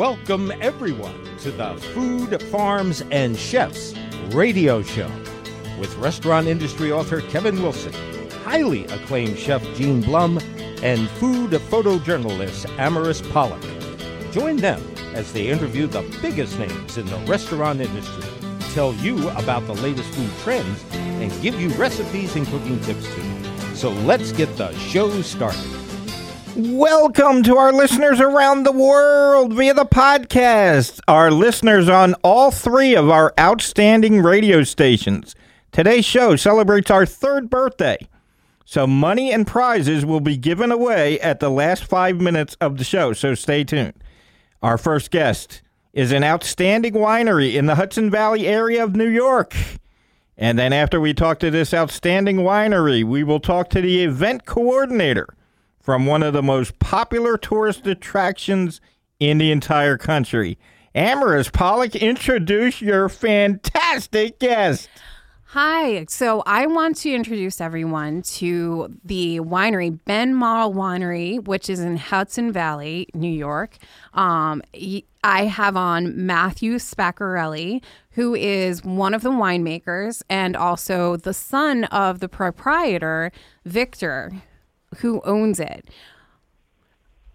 Welcome, everyone, to the Food, Farms, and Chefs radio show with restaurant industry author Kevin Wilson, highly acclaimed chef Gene Blum, and food photojournalist Amaris Pollock. Join them as they interview the biggest names in the restaurant industry, tell you about the latest food trends, and give you recipes and cooking tips too. So let's get the show started. Welcome to our listeners around the world via the podcast, our listeners on all three of our outstanding radio stations. Today's show celebrates our third birthday. So, money and prizes will be given away at the last five minutes of the show, so stay tuned. Our first guest is an outstanding winery in the Hudson Valley area of New York. And then, after we talk to this outstanding winery, we will talk to the event coordinator from one of the most popular tourist attractions in the entire country. Amaris Pollock, introduce your fantastic guest. Hi. So I want to introduce everyone to the winery, Benmarl Winery, which is in Hudson Valley, New York. Um, I have on Matthew Spaccarelli, who is one of the winemakers and also the son of the proprietor, Victor, who owns it.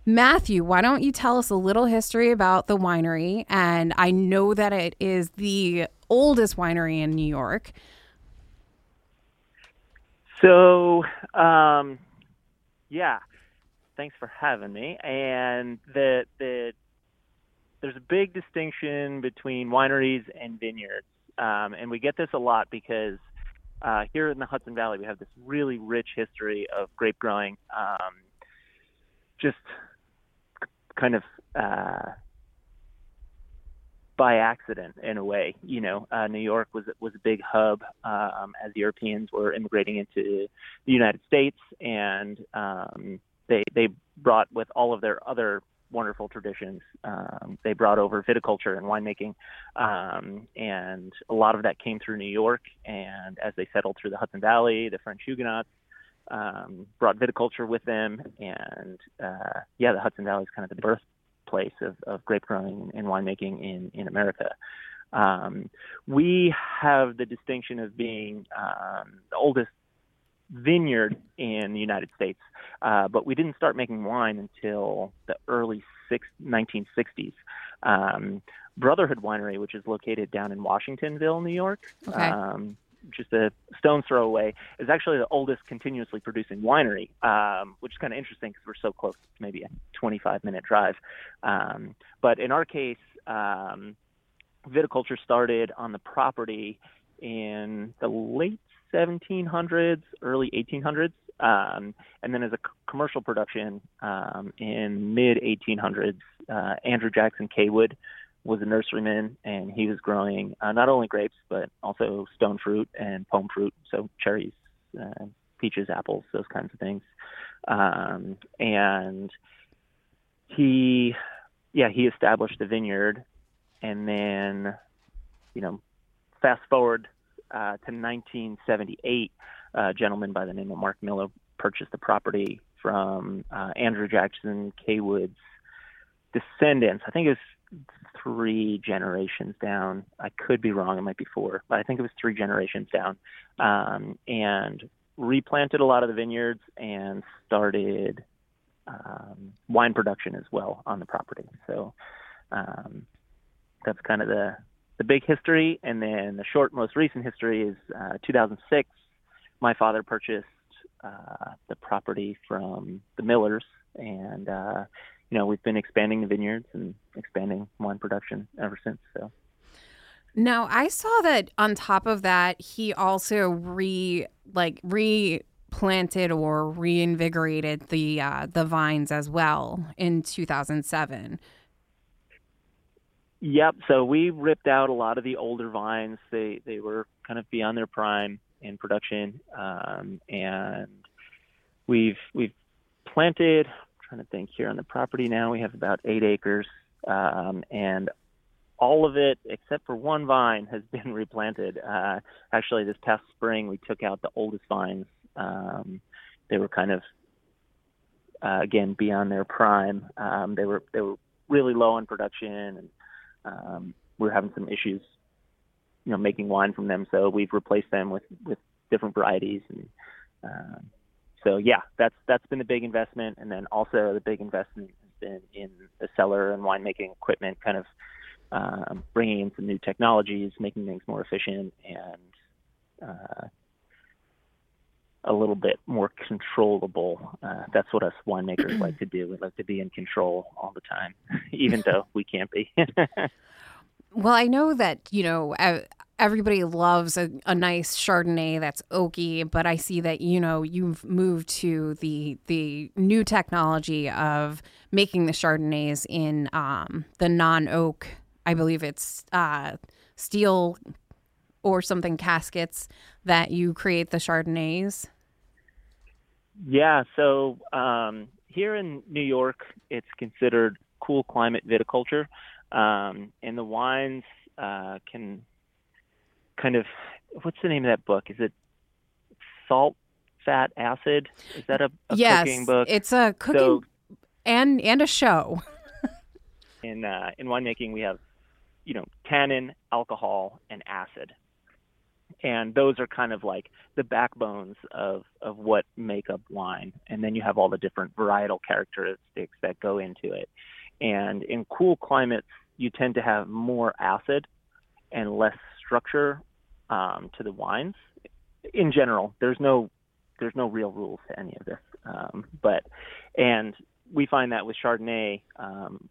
Matthew, why don't you tell us a little history about the winery? And I know that it is the oldest winery in New York. So, um, yeah, thanks for having me. And the the there's a big distinction between wineries and vineyards, um, and we get this a lot because uh, here in the Hudson Valley we have this really rich history of grape growing, um, just kind of. Uh, by accident in a way. You know, uh, New York was was a big hub um, as Europeans were immigrating into the United States, and um, they they brought with all of their other wonderful traditions. Um, they brought over viticulture and winemaking, um, and a lot of that came through New York. And as they settled through the Hudson Valley, the French Huguenots um, brought viticulture with them, and uh, yeah, the Hudson Valley is kind of the birthplace of, of grape growing and winemaking in, in America. Um, we have the distinction of being um, the oldest vineyard in the United States, uh, but we didn't start making wine until the early six, 1960s. Um, Brotherhood Winery, which is located down in Washingtonville, New York, okay. um, just a stone's throw away, is actually the oldest continuously producing winery, um, which is kind of interesting because we're so close, maybe a 25 minute drive. Um, but in our case, um, viticulture started on the property in the late 1700s, early 1800s, um, and then as a c- commercial production um, in mid 1800s, uh, Andrew Jackson Caywood was a nurseryman, and he was growing uh, not only grapes but also stone fruit and pome fruit, so cherries, uh, peaches, apples, those kinds of things. Um, and he, yeah, he established the vineyard, and then, you know, fast forward uh, to 1978, a gentleman by the name of Mark Miller purchased the property from uh, Andrew Jackson Caywood's descendants. I think it was three generations down. I could be wrong; it might be four, but I think it was three generations down. Um, and replanted a lot of the vineyards and started um, wine production as well on the property. So um, that's kind of the the big history, and then the short, most recent history is uh, 2006. My father purchased uh, the property from the Millers, and uh, you know we've been expanding the vineyards and expanding wine production ever since. So. Now I saw that on top of that, he also re like replanted or reinvigorated the uh, the vines as well in 2007. Yep. So we ripped out a lot of the older vines. They they were kind of beyond their prime in production, um, and we've we've planted. I'm trying to think here on the property now. We have about eight acres, um, and all of it except for one vine has been replanted. Uh, actually, this past spring we took out the oldest vines. Um, they were kind of uh, again beyond their prime. Um, they were they were really low in production, and um, we're having some issues, you know, making wine from them. So we've replaced them with with different varieties, and um, so yeah, that's that's been the big investment, and then also the big investment has been in the cellar and winemaking equipment, kind of um, bringing in some new technologies, making things more efficient, and uh, a little bit more controllable. Uh, that's what us winemakers like to do. We like to be in control all the time, even though we can't be. well, I know that you know everybody loves a, a, nice Chardonnay that's oaky, but I see that you know you've moved to the the new technology of making the Chardonnays in um, the non oak. I believe it's uh, steel or something caskets that you create the Chardonnays. Yeah, so um, here in New York, it's considered cool climate viticulture, um, and the wines uh, can kind of what's the name of that book? Is it Salt, Fat, Acid? Is that a, a yes, cooking book? It's a cooking so, and and a show. in uh, in winemaking, we have you know tannin, alcohol, and acid, and those are kind of like the backbones of of what make up wine. And then you have all the different varietal characteristics that go into it. And in cool climates, you tend to have more acid and less structure um, to the wines. In general, there's no there's no real rules to any of this, um, but and we find that with Chardonnay, um,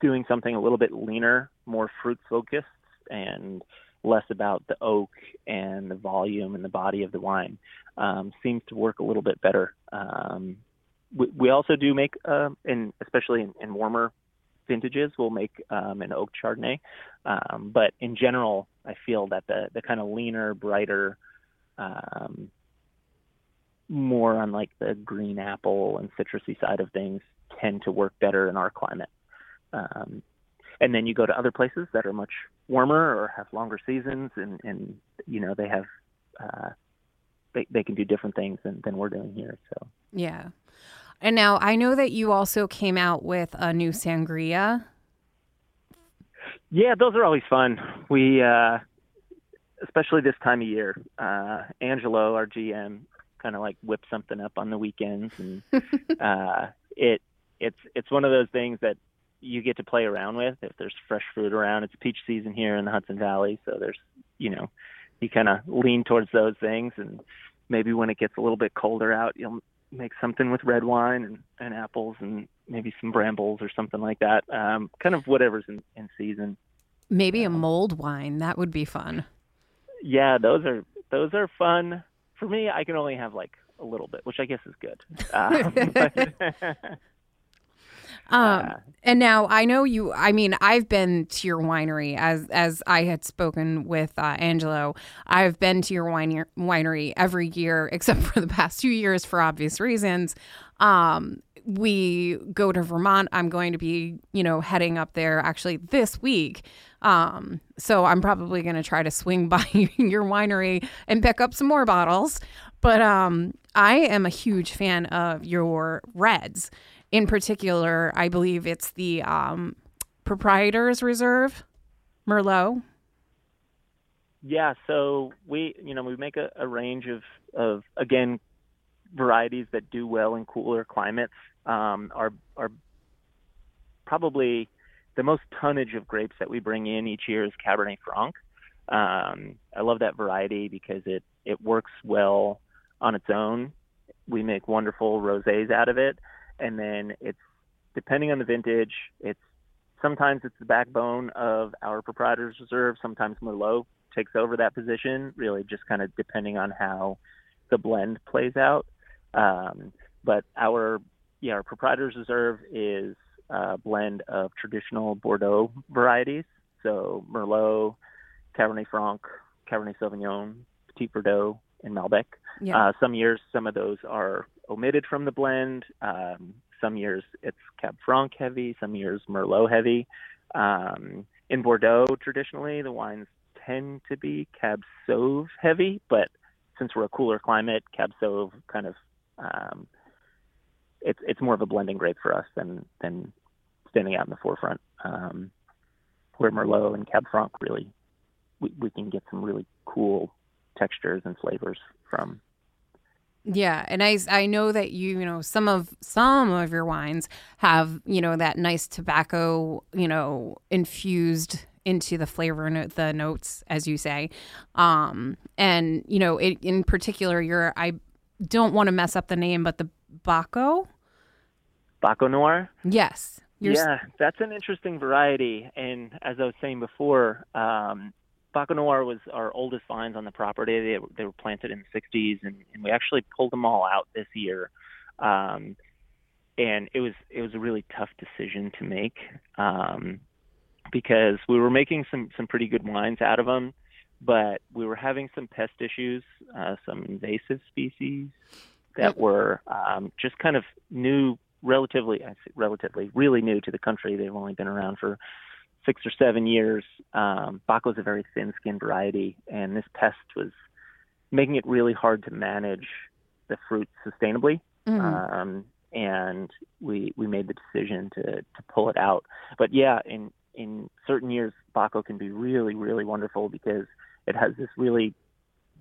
doing something a little bit leaner, more fruit focused, and less about the oak and the volume and the body of the wine um, seems to work a little bit better. Um, we, we, also do make, uh, in, especially in, in warmer vintages, we'll make um, an oak Chardonnay. Um, but in general, I feel that the the kind of leaner, brighter, um, more on like the green apple and citrusy side of things tend to work better in our climate. And then you go to other places that are much warmer or have longer seasons, and and you know they have uh, they they can do different things than than we're doing here. So yeah. And now I know that you also came out with a new sangria. Yeah, those are always fun. We, uh, especially this time of year, uh, Angelo, our GM, kind of like whips something up on the weekends, and uh, it it's it's one of those things that you get to play around with. If there's fresh fruit around, it's peach season here in the Hudson Valley, so there's you know you kind of lean towards those things, and maybe when it gets a little bit colder out, you'll make something with red wine and, and apples and maybe some brambles or something like that. Um, kind of whatever's in, in season. Maybe a mulled wine. That would be fun. Yeah, those are those are fun. For me, I can only have like a little bit, which I guess is good. Um, um, uh, and now I know you. I mean, I've been to your winery as as I had spoken with uh, Angelo. I've been to your wine, winery every year except for the past two years for obvious reasons. Um, we go to Vermont. I'm going to be, you know, heading up there actually this week. Um, so I'm probably going to try to swing by your winery and pick up some more bottles. But um, I am a huge fan of your reds. In particular, I believe it's the um, Proprietors Reserve Merlot. Yeah, so we, you know, we make a, a range of, of again varieties that do well in cooler climates um, are are probably the most tonnage of grapes that we bring in each year is Cabernet Franc. Um, I love that variety because it it works well on its own. We make wonderful rosés out of it, and then it's depending on the vintage. It's sometimes it's the backbone of our proprietors reserve. Sometimes Merlot takes over that position. Really, just kind of depending on how the blend plays out. Um, but our yeah, our proprietors reserve is a blend of traditional Bordeaux varieties, so Merlot, Cabernet Franc, Cabernet Sauvignon, Petit Verdot, and Malbec. Yeah. Uh, some years, some of those are omitted from the blend. Um, some years it's Cab Franc heavy, some years Merlot heavy. Um, in Bordeaux, traditionally, the wines tend to be Cab Sauv heavy, but since we're a cooler climate, Cab Sauv kind of um, it's it's more of a blending grape for us than than standing out in the forefront. Um, where Merlot and Cab Franc really, we, we can get some really cool textures and flavors from. Yeah, and I, I know that you you know some of some of your wines have you know that nice tobacco you know infused into the flavor and the notes as you say, um, and you know it, in particular your I don't want to mess up the name but the Baco. Baco Noir. Yes. yeah, that's an interesting variety, and as I was saying before, um, Baco Noir was our oldest vines on the property. They, they were planted in the 60s, and, and we actually pulled them all out this year. Um, and it was it was a really tough decision to make um, because we were making some some pretty good wines out of them, but we were having some pest issues, uh, some invasive species that were um, just kind of new, relatively I say relatively really new to the country. They've only been around for six or seven years. Um, Baco is a very thin-skinned variety, and this pest was making it really hard to manage the fruit sustainably. Mm-hmm. Um, and we we made the decision to to pull it out. But yeah, in in certain years, Baco can be really really wonderful because it has this really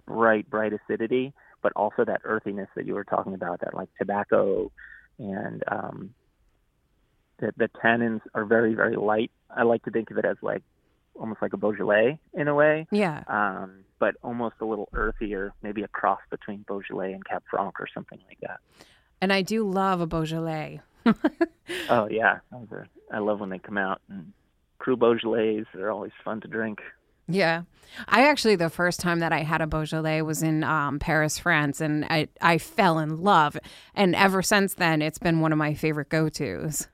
bright bright acidity, but also that earthiness that you were talking about, that like tobacco and um, the, the tannins are very very light. I like to think of it as like almost like a Beaujolais in a way, Yeah. um, but almost a little earthier, maybe a cross between Beaujolais and Cab Franc or something like that. And I do love a Beaujolais. Oh yeah, are, I love when they come out and Cru Beaujolais. They're always fun to drink. Yeah. I actually, the first time that I had a Beaujolais was in um, Paris, France, and I, I fell in love. And ever since then, it's been one of my favorite go tos.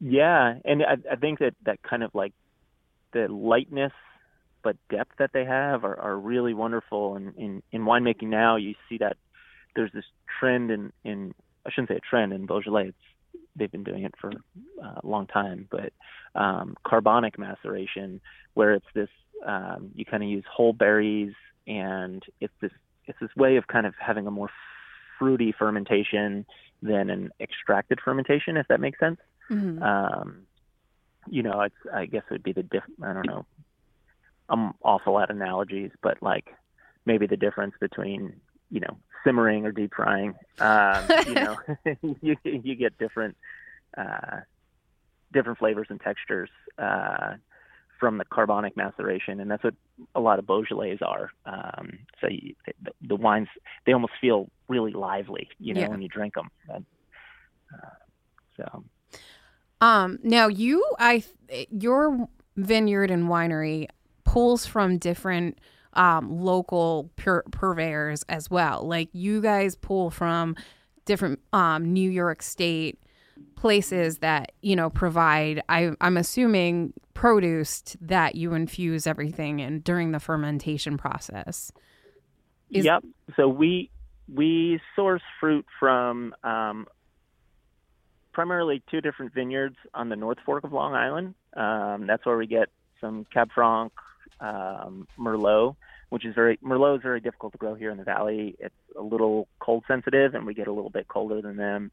Yeah, and I, I think that that kind of like the lightness but depth that they have are, are really wonderful. And in, in winemaking now, you see that there's this trend in, in I shouldn't say a trend in Beaujolais. It's, they've been doing it for uh, a long time, but um, carbonic maceration, where it's this um, you kind of use whole berries, and it's this it's this way of kind of having a more fruity fermentation than an extracted fermentation, if that makes sense. Mhm. Um, you know, it's I guess it would be the diff. I don't know. I'm awful at analogies, but like maybe the difference between you know simmering or deep frying. Um, you know, you you get different uh, different flavors and textures uh, from the carbonic maceration, and that's what a lot of Beaujolais are. Um, so you, the, the wines they almost feel really lively, you know, Yeah. when you drink them. And, uh, so. Um, now you, I, your vineyard and winery pulls from different um, local pur- purveyors as well. Like you guys pull from different um, New York State places that you know provide. I, I'm assuming produce that you infuse everything in during the fermentation process. Is- yep. So we we source fruit from um, primarily two different vineyards on the North Fork of Long Island. Um, that's where we get some Cab Franc, um, Merlot, which is very Merlot is very difficult to grow here in the valley. It's a little cold sensitive, and we get a little bit colder than them.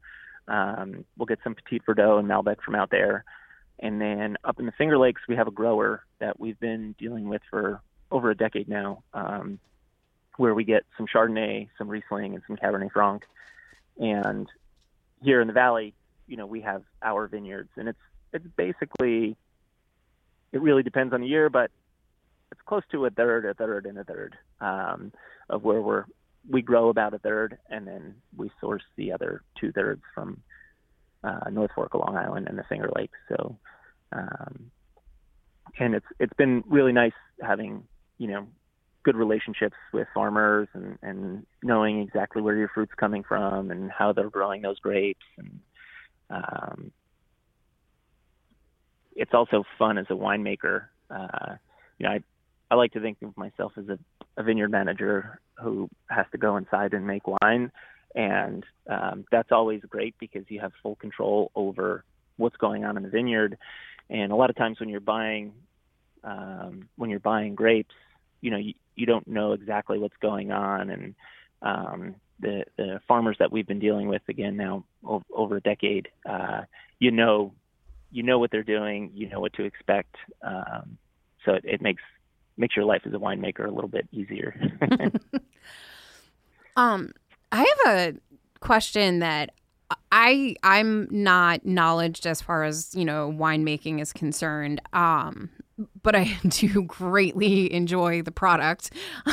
Um, we'll get some Petit Verdot and Malbec from out there. And then up in the Finger Lakes, we have a grower that we've been dealing with for over a decade now, um, where we get some Chardonnay, some Riesling, and some Cabernet Franc. And here in the valley, you know, we have our vineyards, and it's it's basically it really depends on the year, but it's close to a third, a third, and a third um, of where we're we grow about a third, and then we source the other two thirds from uh, North Fork of Long Island and the Finger Lakes. So, um, and it's it's been really nice having you know good relationships with farmers and and knowing exactly where your fruit's coming from and how they're growing those grapes and um, it's also fun as a winemaker. Uh, you know, I I like to think of myself as a, a vineyard manager who has to go inside and make wine, and um, that's always great because you have full control over what's going on in the vineyard. And a lot of times when you're buying um, when you're buying grapes, you know you, you don't know exactly what's going on, and um, the the farmers that we've been dealing with again now o- over a decade, uh, you know you know what they're doing, you know what to expect. Um, so it, it makes makes your life as a winemaker a little bit easier. um, I have a question that I I'm not knowledged as far as you know winemaking is concerned. Um, but I do greatly enjoy the product.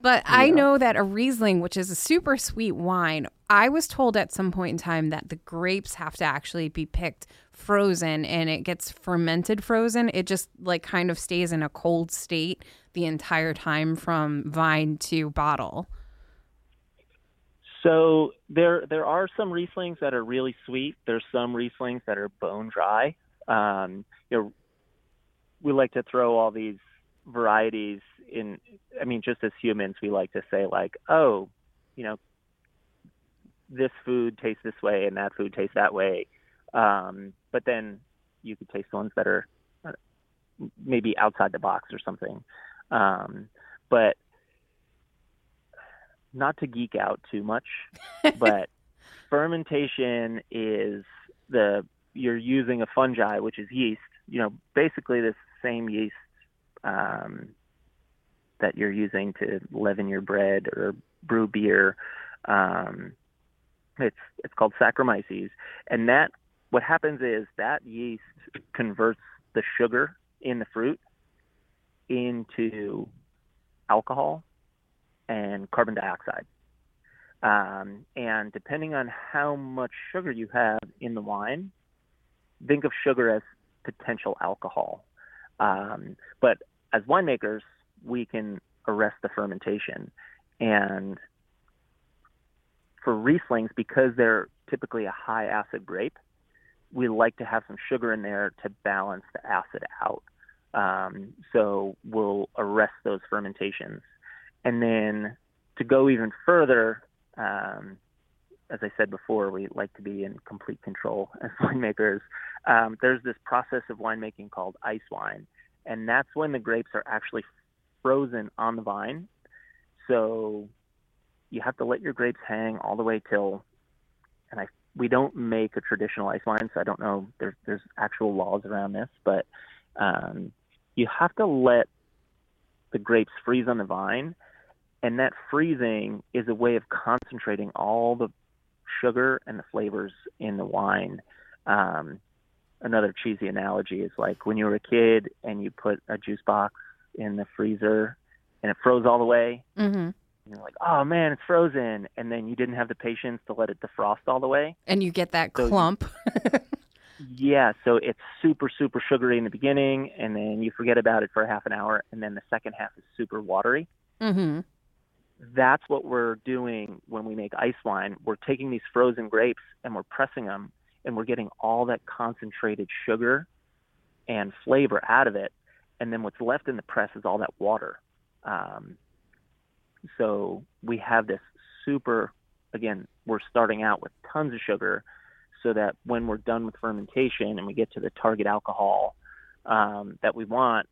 but yeah. I know that a Riesling, which is a super sweet wine, I was told at some point in time that the grapes have to actually be picked frozen and it gets fermented frozen. It just like kind of stays in a cold state the entire time from vine to bottle. So there there are some Rieslings that are really sweet. There's some Rieslings that are bone dry. Um, you know, we like to throw all these varieties in. I mean, just as humans, we like to say like, oh, you know, this food tastes this way and that food tastes that way. Um, but then you could taste ones that are uh, maybe outside the box or something. Um, but not to geek out too much, but fermentation is the you're using a fungi, which is yeast. You know, basically the same yeast um, that you're using to leaven your bread or brew beer. Um, it's it's called Saccharomyces, and that what happens is that yeast converts the sugar in the fruit into alcohol and carbon dioxide. Um, and depending on how much sugar you have in the wine, think of sugar as potential alcohol. Um, but as winemakers, we can arrest the fermentation. And for Rieslings, because they're typically a high acid grape, we like to have some sugar in there to balance the acid out. Um, so we'll arrest those fermentations. And then to go even further, um, as I said before, we like to be in complete control as winemakers. Um, there's this process of winemaking called ice wine, and that's when the grapes are actually frozen on the vine. So you have to let your grapes hang all the way till, and I we don't make a traditional ice wine, so I don't know there's there's actual laws around this, but um, you have to let the grapes freeze on the vine and that freezing is a way of concentrating all the sugar and the flavors in the wine. Um, another cheesy analogy is like when you were a kid and you put a juice box in the freezer and it froze all the way. Mm-hmm. You're like, oh man, it's frozen, and then you didn't have the patience to let it defrost all the way, and you get that so clump. yeah, so it's super super sugary in the beginning, and then you forget about it for a half an hour, and then the second half is super watery. Mm-hmm that's what we're doing when we make ice wine. We're taking these frozen grapes and we're pressing them, and we're getting all that concentrated sugar and flavor out of it. And then what's left in the press is all that water. Um, so we have this super, again, we're starting out with tons of sugar so that when we're done with fermentation and we get to the target alcohol um, that we want,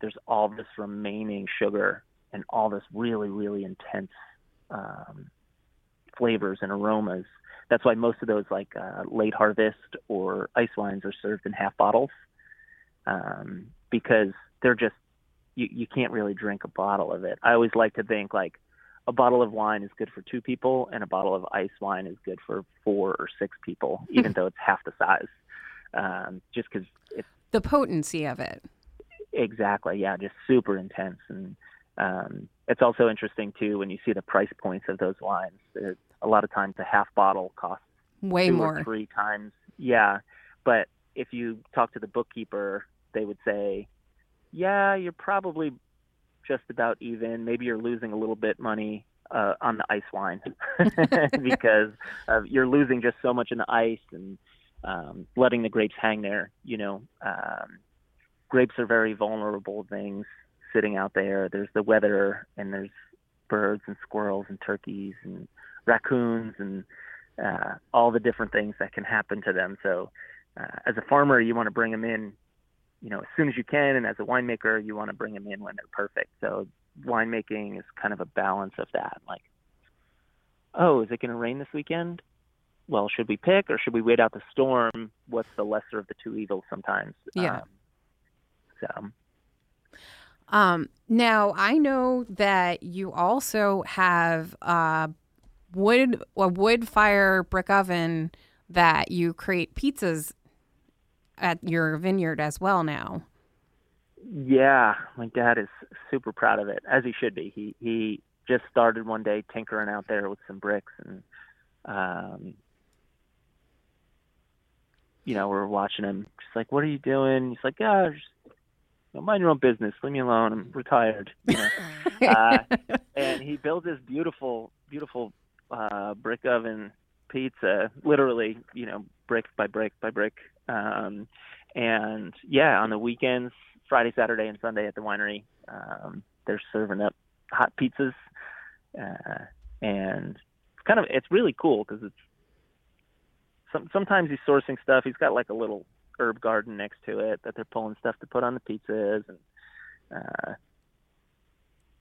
there's all this remaining sugar and all this really really intense um, flavors and aromas. That's why most of those like uh, late harvest or ice wines are served in half bottles um, because they're just you, you can't really drink a bottle of it. I always like to think like a bottle of wine is good for two people and a bottle of ice wine is good for four or six people, even though it's half the size. Um, just because it's the potency of it. Exactly. Yeah. Just super intense. And um, it's also interesting too when you see the price points of those wines. A lot of times, a half bottle costs way two more, or three times. Yeah, but if you talk to the bookkeeper, they would say, "Yeah, you're probably just about even. Maybe you're losing a little bit money uh, on the ice wine because uh, you're losing just so much in the ice and um, letting the grapes hang there. You know, um, grapes are very vulnerable things sitting out there. There's the weather, and there's birds and squirrels and turkeys and raccoons and uh, all the different things that can happen to them. So, uh, as a farmer, you want to bring them in, you know, as soon as you can, and as a winemaker, you want to bring them in when they're perfect. So, winemaking is kind of a balance of that. Like, oh, is it going to rain this weekend? well, should we pick or should we wait out the storm? What's the lesser of the two evils sometimes? Yeah. Um, so Um, now I know that you also have uh, wood a wood fire brick oven that you create pizzas at your vineyard as well now. Yeah, my dad is super proud of it, as he should be. He he just started one day tinkering out there with some bricks, and um, you know, we're watching him. Just like, what are you doing? He's like, yeah, just you know, mind your own business. Leave me alone. I'm retired. You know? uh, and he built this beautiful, beautiful uh, brick oven pizza, literally, you know, brick by brick by brick. Um, and yeah, on the weekends, Friday, Saturday, and Sunday at the winery, um, they're serving up hot pizzas, uh, and it's kind of it's really cool because it's some, sometimes he's sourcing stuff. He's got like a little herb garden next to it that they're pulling stuff to put on the pizzas, and uh,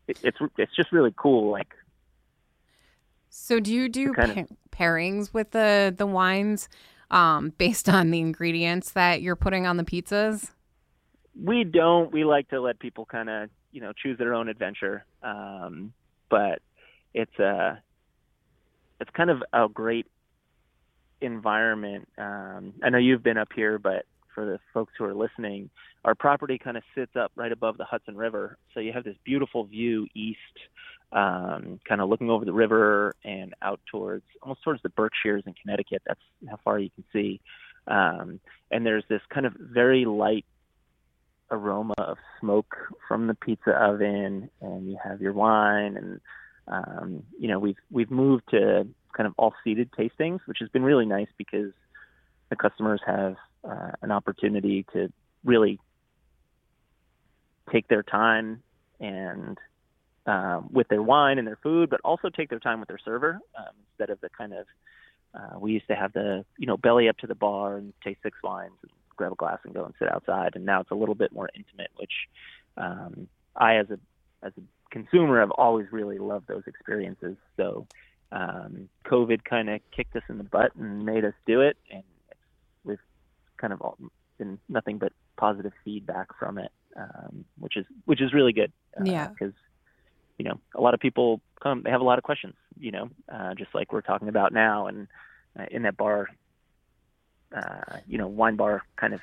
it, it's it's just really cool. Like So do you do of- pa- pairings with the the wines um, based on the ingredients that you're putting on the pizzas? we don't. We like to let people kind of you know choose their own adventure. Um but it's a it's kind of a great environment. Um i know you've been up here but for the folks who are listening our property kind of sits up right above the hudson river. So you have this beautiful view east um kind of looking over the river and out towards almost towards the berkshires in connecticut. That's how far you can see. Um and there's this kind of very light aroma of smoke from the pizza oven and you have your wine and um you know we've we've moved to kind of all seated tastings which has been really nice because the customers have uh, an opportunity to really take their time and um, with their wine and their food, but also take their time with their server um, instead of the kind of uh, we used to have the you know belly up to the bar and taste six wines and grab a glass and go and sit outside, and now it's a little bit more intimate, which um, I as a as a consumer have always really loved those experiences. So um, COVID kind of kicked us in the butt and made us do it, and we've kind of all been nothing but positive feedback from it, um, which is which is really good. Uh, Yeah. because you know a lot of people come, they have a lot of questions, you know, uh, just like we're talking about now, and uh, in that bar, uh, you know, wine bar kind of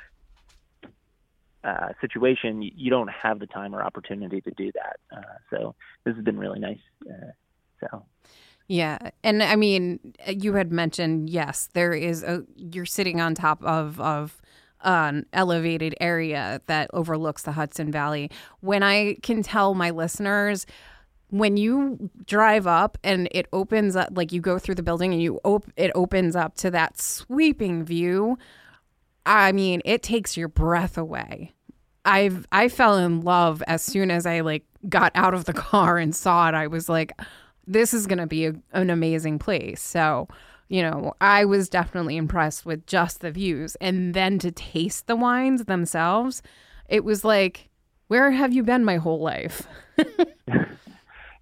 uh, situation, you, don't have the time or opportunity to do that. Uh, so this has been really nice. Uh, so Yeah, and I mean, you had mentioned yes, there is a you're sitting on top of of an elevated area that overlooks the Hudson Valley. When I can tell my listeners when you drive up and it opens up like you go through the building and you op- it opens up to that sweeping view i mean it takes your breath away. I've i fell in love as soon as i like got out of the car and saw it. I was like this is going to be a, an amazing place. So you know i was definitely impressed with just the views. And then to taste the wines themselves it was like where have you been my whole life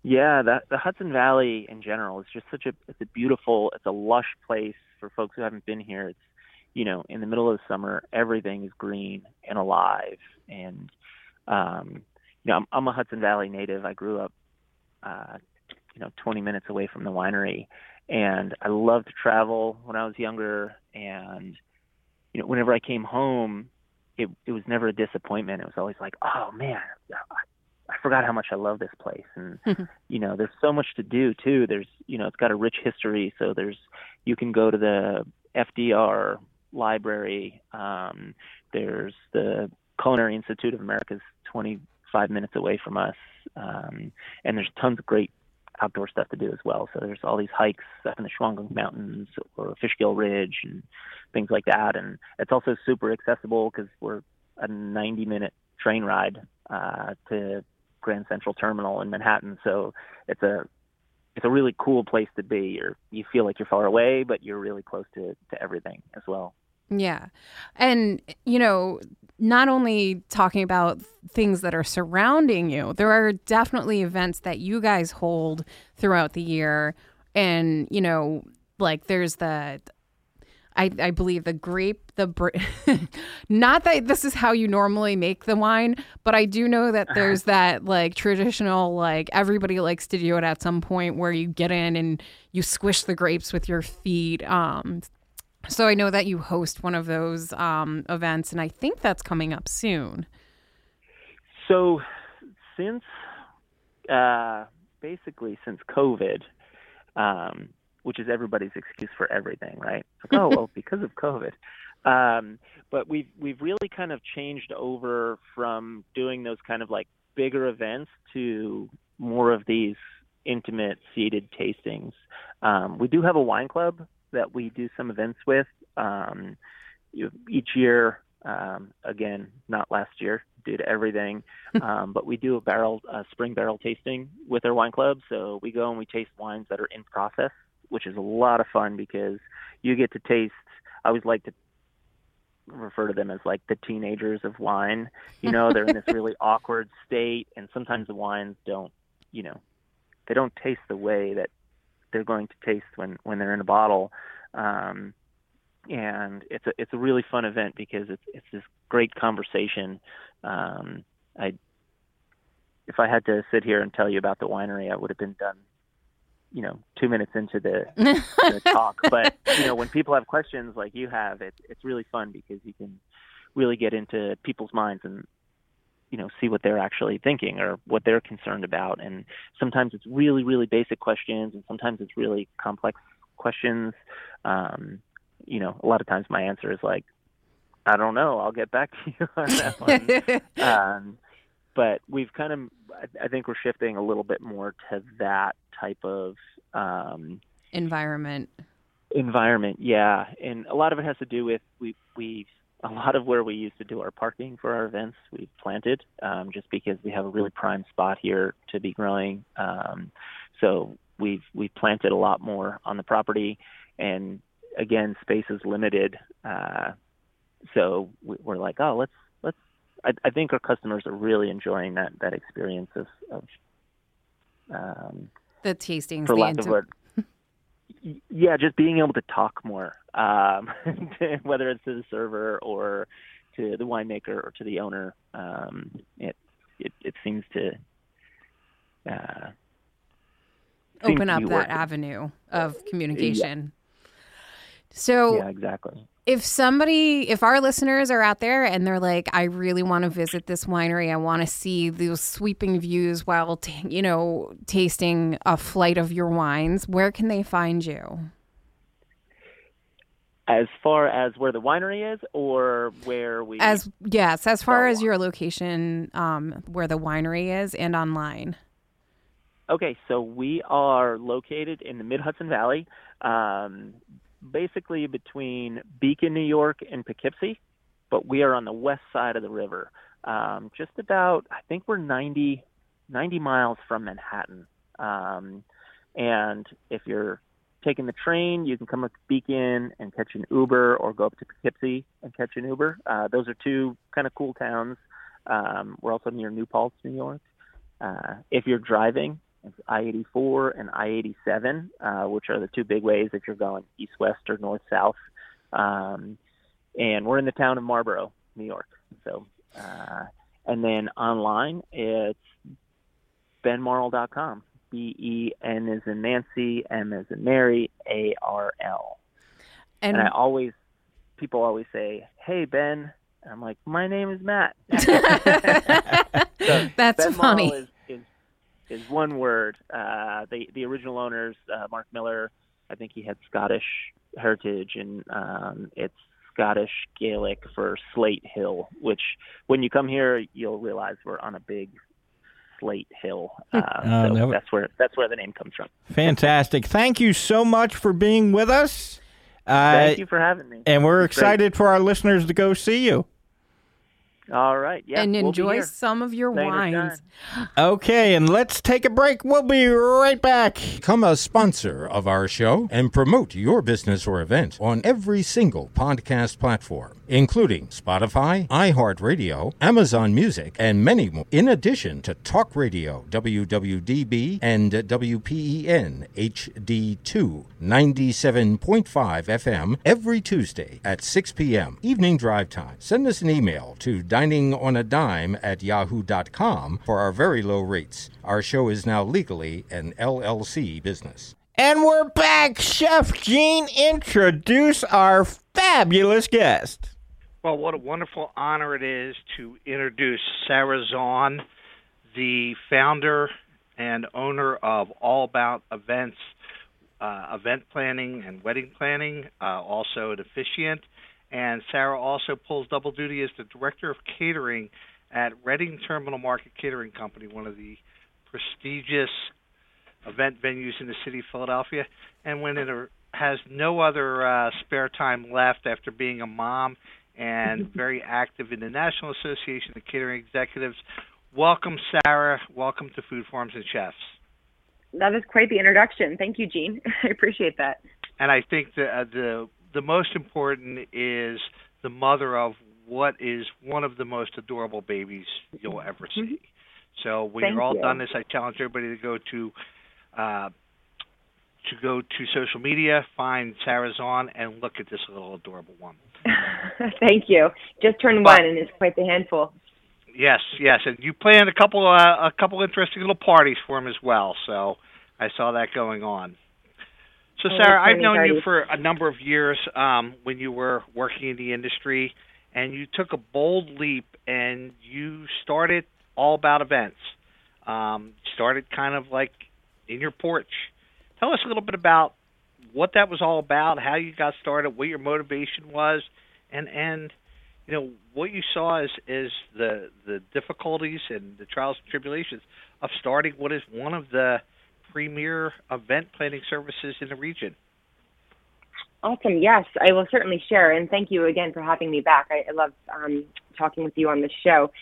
yeah, the the Hudson Valley in general is just such a it's a beautiful, it's a lush place for folks who haven't been here. It's you know, in the middle of the summer, everything is green and alive. And um, you know, I'm, I'm a Hudson Valley native. I grew up, uh, you know, 20 minutes away from the winery, and I loved to travel when I was younger. And you know, whenever I came home, it it was never a disappointment. It was always like, oh man, I forgot how much I love this place. And you know, there's so much to do too. There's you know, it's got a rich history. So there's you can go to the FDR library. Um, there's the Culinary Institute of America's 25 minutes away from us, um, and there's tons of great outdoor stuff to do as well. So there's all these hikes up in the Shawangunk Mountains or Fishkill Ridge and things like that. And it's also super accessible because we're a 90 minute train ride uh, to Grand Central Terminal in Manhattan. So it's a it's a really cool place to be. You're you feel like you're far away, but you're really close to to everything as well. Yeah. And, you know, not only talking about things that are surrounding you, there are definitely events that you guys hold throughout the year. And, you know, like there's the I, I believe the grape, the br- not that this is how you normally make the wine, but I do know that there's that like traditional like everybody likes to do it at some point where you get in and you squish the grapes with your feet. Um, so I know that you host one of those um, events, and I think that's coming up soon. So, since uh, basically since COVID, um, which is everybody's excuse for everything, right? Like, oh well, because of COVID. Um, but we've we've really kind of changed over from doing those kind of like bigger events to more of these intimate seated tastings. Um, we do have a wine club that we do some events with um, you, each year. Um, again, not last year due to everything, um, but we do a barrel, a spring barrel tasting with our wine club. So we go and we taste wines that are in process which is a lot of fun because you get to taste. I always like to refer to them as like the teenagers of wine. You know, they're in this really awkward state, and sometimes the wines don't, you know, they don't taste the way that they're going to taste when when they're in a bottle. Um, and it's a it's a really fun event because it's it's this great conversation. Um, I if I had to sit here and tell you about the winery, I would have been done you know two minutes into the, the talk. But you know when people have questions like you have it, it's really fun because you can really get into people's minds and you know see what they're actually thinking or what they're concerned about. And sometimes it's really really basic questions and sometimes it's really complex questions. Um you know a lot of times my answer is like i don't know. I'll get back to you on that one. Um but we've kind of I think we're shifting a little bit more to that type of um, environment. Environment, yeah, and a lot of it has to do with we we a lot of where we used to do our parking for our events we've planted um, just because we have a really prime spot here to be growing. Um, so we've we've planted a lot more on the property, and again, space is limited. Uh, so we're like, oh, let's let's. I, I think our customers are really enjoying that that experience of, of um, the tastings, for the lack inter- of word. yeah, just being able to talk more, um, whether it's to the server or to the winemaker or to the owner. Um, it, it it seems to uh, open up that working. avenue of communication. Yeah. So yeah, exactly if somebody if our listeners are out there and they're like i really want to visit this winery. I want to see those sweeping views while t- you know tasting a flight of your wines where can they find you? As far as where the winery is or where we as yes as far as your location um, where the winery is and online. Okay so we are located in the mid hudson valley um, basically between Beacon, New York, and Poughkeepsie, but we are on the west side of the river. Um, just about, I think we're 90, 90 miles from Manhattan. Um, and if you're taking the train, you can come up to Beacon and catch an Uber, or go up to Poughkeepsie and catch an Uber. Uh, those are two kind of cool towns. Um, we're also near New Paltz, New York. Uh, if you're driving, it's I-84 and I-87, uh, which are the two big ways if you're going east-west or north-south. Um, and we're in the town of Marlboro, New York. So, uh, and then online, it's benmarl.com. B E N is in Nancy, M is in Mary, A R L. And, and I always, people always say, "Hey Ben," and I'm like, "My name is Matt." so That's ben funny. Is, one word. Uh, the the original owners, uh, Mark Miller, I think he had Scottish heritage, and um, it's Scottish Gaelic for Slate Hill. Which, when you come here, you'll realize we're on a big slate hill. Uh, uh, so that's where that's where the name comes from. Fantastic! Thank you so much for being with us. Uh, Thank you for having me. And we're excited Great. for our listeners to go see you. All right. Yeah. And we'll enjoy some of your wines. Okay, and let's take a break. We'll be right back. Become a sponsor of our show and promote your business or event on every single podcast platform including Spotify, iHeartRadio, Amazon Music, and many more, in addition to Talk Radio, WWDB, and WPEN HD2, 97.5 FM every Tuesday at 6 p.m. Evening drive time. Send us an email to diningonadime at yahoo.com for our very low rates. Our show is now legally an LLC business. And we're back. Chef Gene, introduce our fabulous guest. Well, what a wonderful honor it is to introduce Sarah Zahn, the founder and owner of All About Events, uh, event planning and wedding planning, uh, also an officiant. And Sarah also pulls double duty as the director of catering at Reading Terminal Market Catering Company, one of the prestigious event venues in the city of Philadelphia. And when it has no other uh, spare time left after being a mom and very active in the National Association of Catering Executives. Welcome, Sarah. Welcome to Food Farms and Chefs. That is quite the introduction. Thank you, Gene. I appreciate that. And I think the uh, the the most important is the mother of what is one of the most adorable babies you'll ever see. Mm-hmm. So when Thank you're all you. done this, I challenge everybody to go to uh, to go to social media, find Sarah Zahn, and look at this little adorable one. Thank you. Just turned But- one, and it's quite the handful. Yes, yes, and you planned a couple uh, a couple interesting little parties for him as well. So I saw that going on. So Oh, Sarah, I've known you for a number of years um, when you were working in the industry, and you took a bold leap and you started all about events. Um, started kind of like in your porch. Tell us a little bit about what that was all about, how you got started, what your motivation was, and and you know what you saw as is the the difficulties and the trials and tribulations of starting what is one of the premier event planning services in the region. Awesome. Yes, I will certainly share. And thank you again for having me back. I, I love um, talking with you on this show.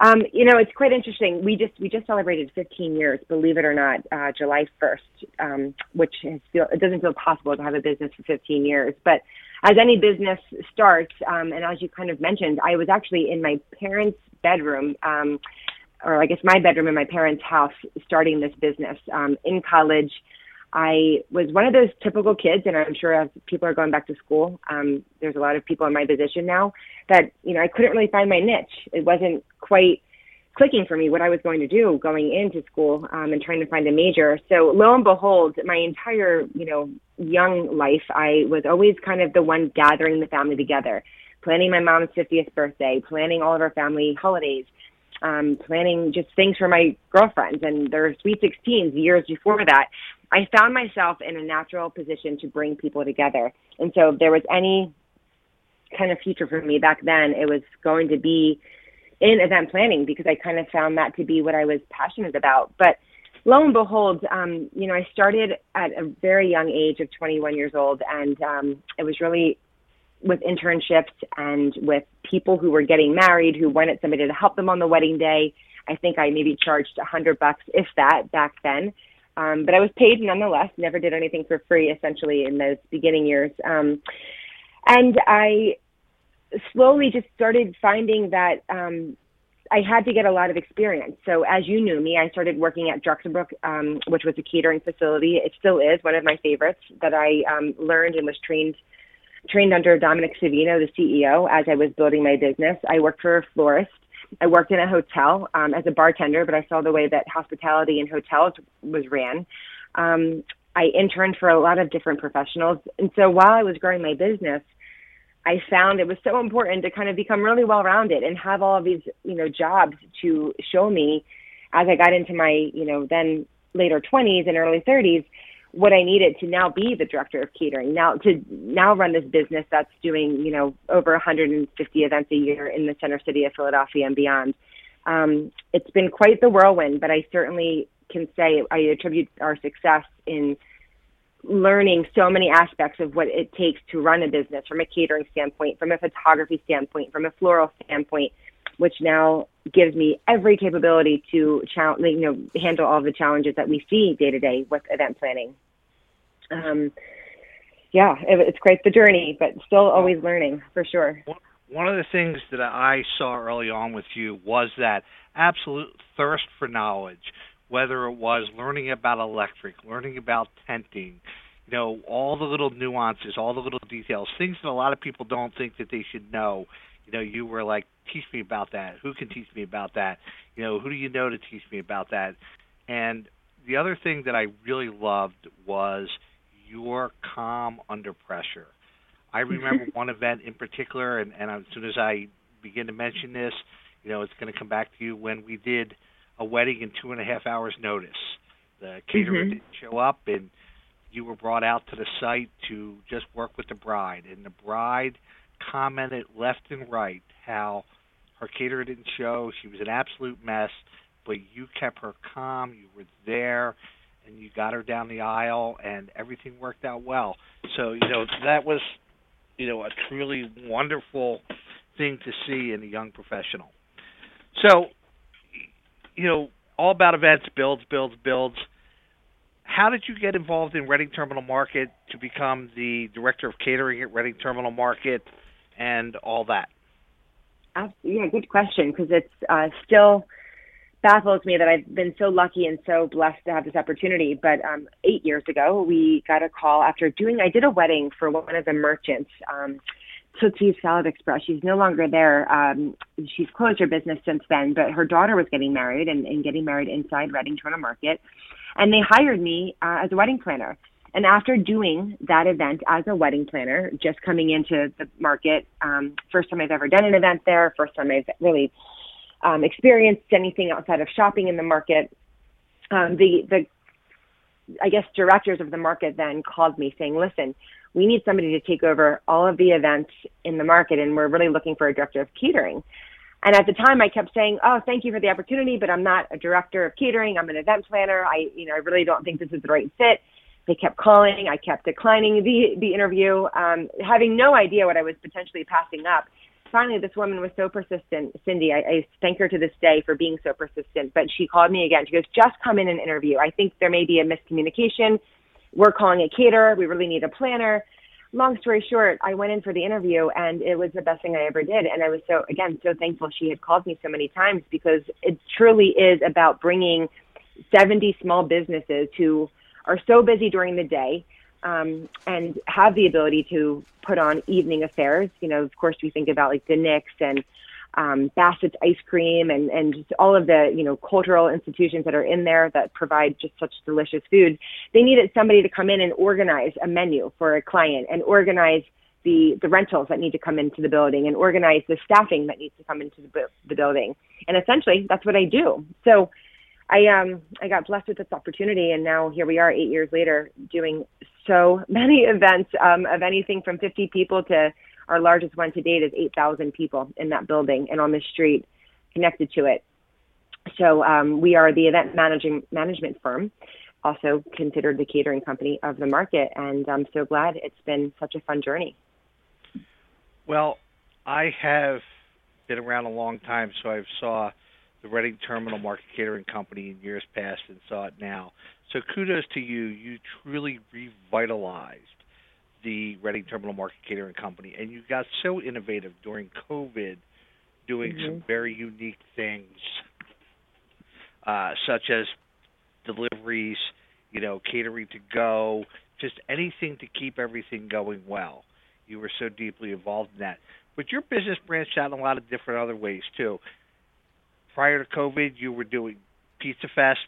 Um, you know, it's quite interesting. We just we just celebrated 15 years, believe it or not, uh, July 1st, um, which has feel it doesn't feel possible to have a business for 15 years. But as any business starts, um, and as you kind of mentioned, I was actually in my parents' bedroom, um, or I guess my bedroom in my parents' house, starting this business um, in college. I was one of those typical kids, and I'm sure as people are going back to school, um, there's a lot of people in my position now that you know I couldn't really find my niche. It wasn't quite clicking for me what I was going to do going into school um, and trying to find a major. So lo and behold, my entire you know young life, I was always kind of the one gathering the family together, planning my mom's 50th birthday, planning all of our family holidays, um, planning just things for my girlfriends and their sweet 16s years before that. I found myself in a natural position to bring people together. And so if there was any kind of future for me back then, it was going to be in event planning because I kind of found that to be what I was passionate about. But lo and behold, um, you know, I started at a very young age of 21 years old, and um, it was really with internships and with people who were getting married who wanted somebody to help them on the wedding day. I think I maybe charged a hundred bucks, if that, back then. Um, but I was paid nonetheless. Never did anything for free, essentially, in those beginning years. Um, and I slowly just started finding that um, I had to get a lot of experience. So, as you knew me, I started working at Drexelbrook, um, which was a catering facility. It still is one of my favorites that I um, learned and was trained trained under Dominic Savino, the CEO, as I was building my business. I worked for a florist. I worked in a hotel um, as a bartender, but I saw the way that hospitality in hotels was ran. Um, I interned for a lot of different professionals. And so while I was growing my business, I found it was so important to kind of become really well rounded and have all of these, you know, jobs to show me as I got into my, you know, then later 20s and early 30s what I needed to now be the director of catering, now to now run this business that's doing, you know, over 150 events a year in the center city of Philadelphia and beyond. Um, it's been quite the whirlwind, but I certainly can say I attribute our success in learning so many aspects of what it takes to run a business from a catering standpoint, from a photography standpoint, from a floral standpoint, which now gives me every capability to challenge, you know, handle all the challenges that we see day to day with event planning. Um, yeah, it, it's quite the journey, but still always learning for sure. one of the things that I saw early on with you was that absolute thirst for knowledge, whether it was learning about electric, learning about tenting, you know, all the little nuances, all the little details, things that a lot of people don't think that they should know. You know, you were like, teach me about that. Who can teach me about that? You know, who do you know to teach me about that? And the other thing that I really loved was your calm under pressure. I remember one event in particular, and, and as soon as I begin to mention this, you know, it's going to come back to you when we did a wedding in two and a half hours notice. The caterer Mhm. didn't show up, and you were brought out to the site to just work with the bride. And the bride commented left and right how her caterer didn't show. She was an absolute mess, but you kept her calm. You were there, and you got her down the aisle, and everything worked out well. So you know that was, you know, a truly wonderful thing to see in a young professional. So, you know, all about events, builds, builds, builds. How did you get involved in Reading Terminal Market to become the director of catering at Reading Terminal Market and all that? Yeah, good question because it's uh, still baffles me that I've been so lucky and so blessed to have this opportunity. But um, eight years ago, we got a call after doing. I did a wedding for one of the merchants, um, Tootsie's Salad Express. She's no longer there. Um, she's closed her business since then. But her daughter was getting married and, and getting married inside Reading Terminal Market, and they hired me uh, as a wedding planner. And after doing that event as a wedding planner, just coming into the market, um, first time I've ever done an event there, first time I've really um, experienced anything outside of shopping in the market. Um, the the I guess directors of the market then called me saying, "Listen, we need somebody to take over all of the events in the market, and we're really looking for a director of catering." And at the time, I kept saying, "Oh, thank you for the opportunity, but I'm not a director of catering. I'm an event planner. I, you know, I really don't think this is the right fit." They kept calling. I kept declining the the interview, um, having no idea what I was potentially passing up finally this woman was so persistent. Cindy I, I thank her to this day for being so persistent but she called me again. She goes just come in and interview. I think there may be a miscommunication. We're calling a caterer. We really need a planner. Long story short i went in for the interview and it was the best thing i ever did. And i was so again so thankful she had called me so many times because it truly is about bringing 70 small businesses who are so busy during the day um, and have the ability to put on evening affairs. You know, of course, we think about like DiNic's and um, Bassett's ice cream and and just all of the you know cultural institutions that are in there that provide just such delicious food. They needed somebody to come in and organize a menu for a client and organize the the rentals that need to come into the building and organize the staffing that needs to come into the, the building. And essentially, that's what I do. So. I um I got blessed with this opportunity, and now here we are, eight years later, doing so many events um, of anything from 50 people to our largest one to date is 8,000 people in that building and on the street connected to it. So um, we are the event managing management firm, also considered the catering company of the market, and I'm so glad it's been such a fun journey. Well, I have been around a long time, so I've saw the Reading Terminal Market Catering Company in years past and saw it now. So kudos to you. You truly revitalized the Reading Terminal Market Catering Company, and you got so innovative during COVID, doing some very unique things, uh, such as deliveries, you know, catering to go, just anything to keep everything going well. You were so deeply involved in that. But your business branched out in a lot of different other ways too. Prior to COVID, you were doing Pizza Fest,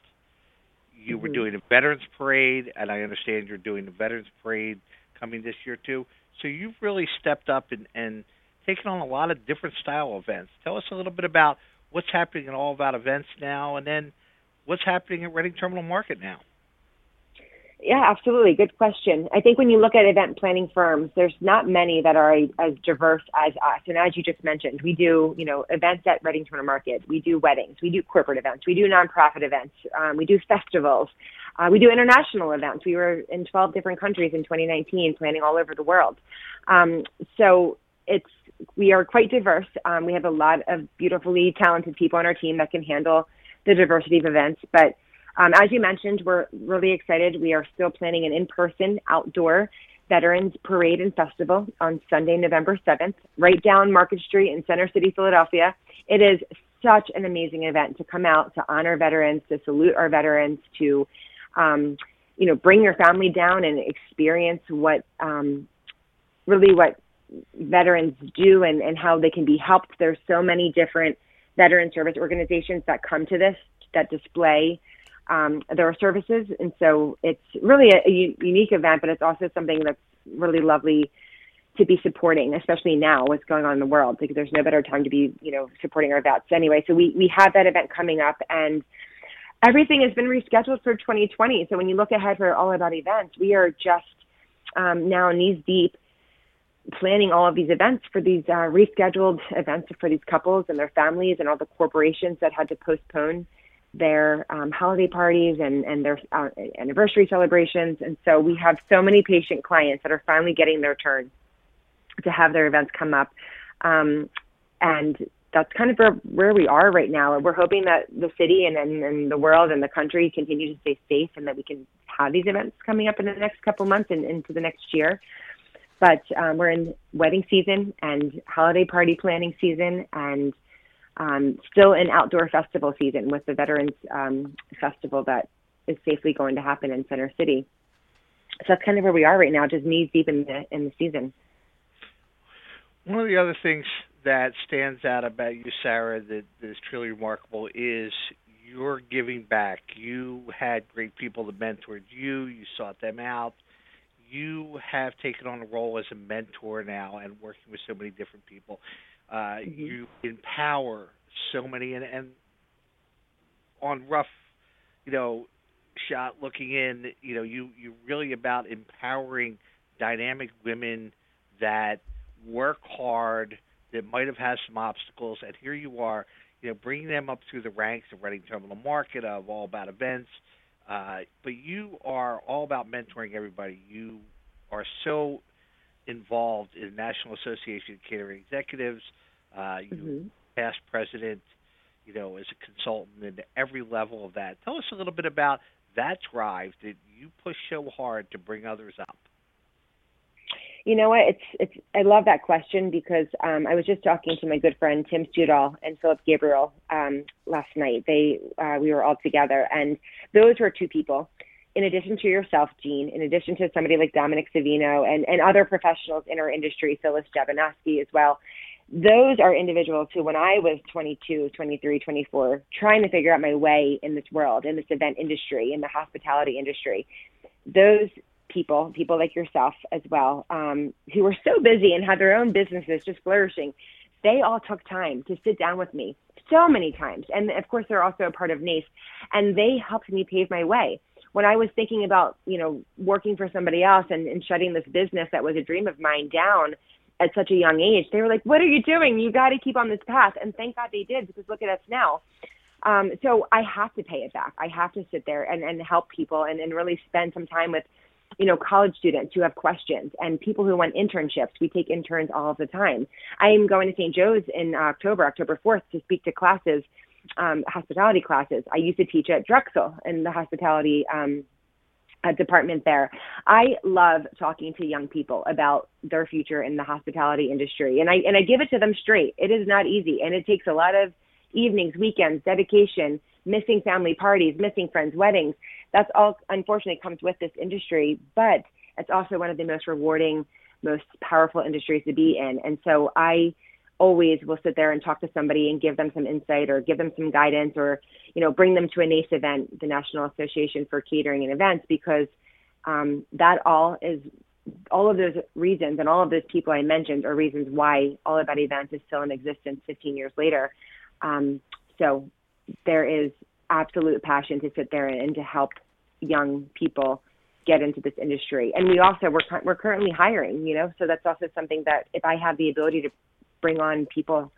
you were Mhm. doing a Veterans Parade, and I understand you're doing the Veterans Parade coming this year too. So you've really stepped up and, and taken on a lot of different style events. Tell us a little bit about what's happening in all about events now, and then what's happening at Reading Terminal Market now. Yeah, absolutely. Good question. I think when you look at event planning firms, there's not many that are as diverse as us. And as you just mentioned, we do, you know, events at Reading Terminal Market. We do weddings. We do corporate events. We do nonprofit events. Um, we do festivals. Uh, we do international events. We were in 12 different countries in 2019, planning all over the world. Um, so it's we are quite diverse. Um, we have a lot of beautifully talented people on our team that can handle the diversity of events, but um, as you mentioned, we're really excited. We are still planning an in-person outdoor Veterans Parade and Festival on Sunday, November 7th, right down Market Street in Center City, Philadelphia. It is such an amazing event to come out to honor veterans, to salute our veterans, to um, you know bring your family down and experience what um, really what veterans do and, and how they can be helped. There's so many different veteran service organizations that come to this that display um, there are services, and so it's really a, a unique event, but it's also something that's really lovely to be supporting, especially now what's going on in the world, because there's no better time to be, you know, supporting our vets anyway. So we, we have that event coming up and everything has been rescheduled for 2020. So when you look ahead for all about events, we are just um, now knees deep planning all of these events for these uh, rescheduled events for these couples and their families and all the corporations that had to postpone their um, holiday parties and, and their uh, anniversary celebrations. And so we have so many patient clients that are finally getting their turn to have their events come up. Um, and that's kind of where, where we are right now. And we're hoping that the city and, and, and the world and the country continue to stay safe and that we can have these events coming up in the next couple months and into the next year. But um, we're in wedding season and holiday party planning season and um, still in outdoor festival season with the Veterans um, Festival that is safely going to happen in Center City. So that's kind of where we are right now, just knees deep in the in the season. One of the other things that stands out about you, Sarah, that, that is truly remarkable is you're giving back. You had great people that mentored you. You sought them out. You have taken on a role as a mentor now and working with so many different people. Uh, mm-hmm. You empower so many, and, and on rough, you know, shot looking in, you know, you you really about empowering dynamic women that work hard, that might have had some obstacles, and here you are, you know, bringing them up through the ranks of Reading Terminal Market, of All About Events. Uh, but you are all about mentoring everybody. You are so involved in National Association of Catering Executives. Uh, you mm-hmm. past president, you know, as a consultant in every level of that. Tell us a little bit about that drive that you push so hard to bring others up. You know what? It's it's. I love that question because um, I was just talking to my good friend Tim Studall and Philip Gabriel um, last night. They uh, we were all together, and those were two people. In addition to yourself, Gene, in addition to somebody like Dominic Savino and, and other professionals in our industry, Phyllis Jabanoski as well, those are individuals who, when I was 22, 23, 24, trying to figure out my way in this world, in this event industry, in the hospitality industry, those people, people like yourself as well, um, who were so busy and had their own businesses just flourishing, they all took time to sit down with me so many times. And of course, they're also a part of NACE, and they helped me pave my way. When I was thinking about, you know, working for somebody else and, and shutting this business that was a dream of mine down at such a young age, they were like, "What are you doing? You got to keep on this path." And thank God they did, because look at us now. Um, so I have to pay it back. I have to sit there and, and help people and, and really spend some time with you know, college students who have questions and people who want internships. We take interns all the time. I am going to St. Joe's in October, October 4th, to speak to classes, um, hospitality classes. I used to teach at Drexel in the hospitality um, uh, department there. I love talking to young people about their future in the hospitality industry, and I and I give it to them straight. It is not easy, and it takes a lot of evenings, weekends, dedication, missing family parties, missing friends' weddings. That's all unfortunately comes with this industry, but it's also one of the most rewarding, most powerful industries to be in. And so I always will sit there and talk to somebody and give them some insight or give them some guidance or, you know, bring them to a NACE event, the National Association for Catering and Events, because um, that all is all of those reasons and all of those people I mentioned are reasons why All About Events is still in existence 15 years later. Um, so there is absolute passion to sit there and, to help young people get into this industry. And we also we're we're currently hiring, you know, so that's also something that if I have the ability to bring on people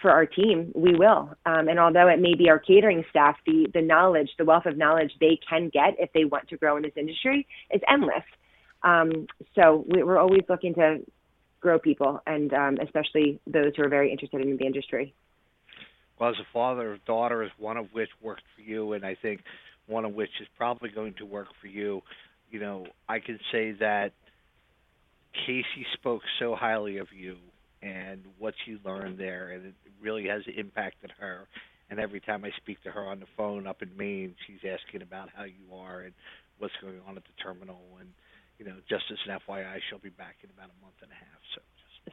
for our team, we will. Um, and although it may be our catering staff, the the knowledge, the wealth of knowledge they can get if they want to grow in this industry is endless. Um, so we, are always looking to grow people, and um, especially those who are very interested in the industry well, as a father of daughters, one of which worked for you, and I think one of which is probably going to work for you, you know, I can say that Casey spoke so highly of you and what you learned there, and it really has impacted her. And every time I speak to her on the phone up in Maine, she's asking about how you are and what's going on at the terminal. And you know, just as an FYI, she'll be back in about a month and a half. So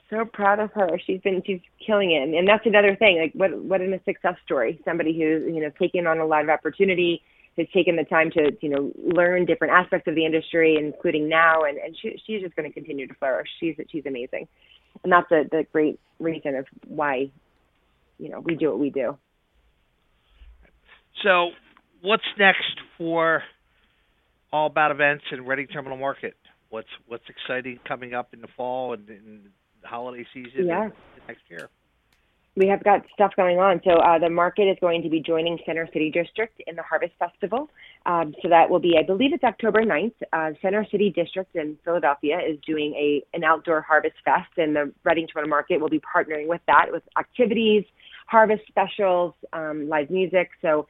so proud of her. She's been she's killing it, and that's another thing. Like what what in a success story? Somebody who's you know taken on a lot of opportunity, has taken the time to you know learn different aspects of the industry, including now, and and she, she's just going to continue to flourish. She's she's amazing, and that's the the great reason of why you know we do what we do. So, what's next for All About Events and Reading Terminal Market? What's what's exciting coming up in the fall and, holiday season yes. next year? We have got stuff going on. So uh, the market is going to be joining Center City District in the Harvest Festival. Um, so that will be, I believe it's October 9th. Uh, Center City District in Philadelphia is doing a an outdoor harvest fest, and the Reading Terminal Market will be partnering with that with activities, harvest specials, um, live music. So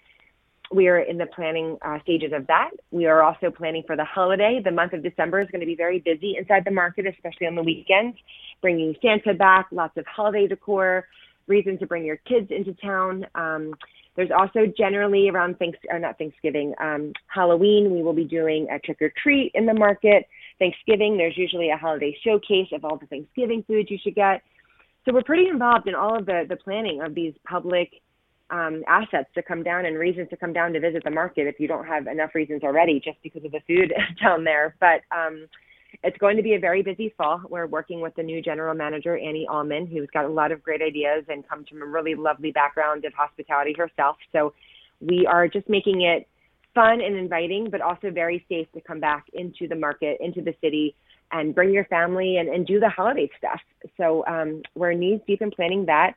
we are in the planning uh, stages of that. We are also planning for the holiday. The month of December is going to be very busy inside the market, especially on the weekends, bringing Santa back, lots of holiday decor, reason to bring your kids into town. Um, there's also generally around thanks or not Thanksgiving, um, Halloween. We will be doing a trick or treat in the market. Thanksgiving, there's usually a holiday showcase of all the Thanksgiving foods you should get. So we're pretty involved in all of the the planning of these public um, assets to come down and reasons to come down to visit the market if you don't have enough reasons already just because of the food down there. But um, it's going to be a very busy fall. We're working with the new general manager, Annie Allman, who's got a lot of great ideas and comes from a really lovely background in hospitality herself. So we are just making it fun and inviting, but also very safe to come back into the market, into the city, and bring your family and, and do the holiday stuff. So um, we're knees deep in planning that.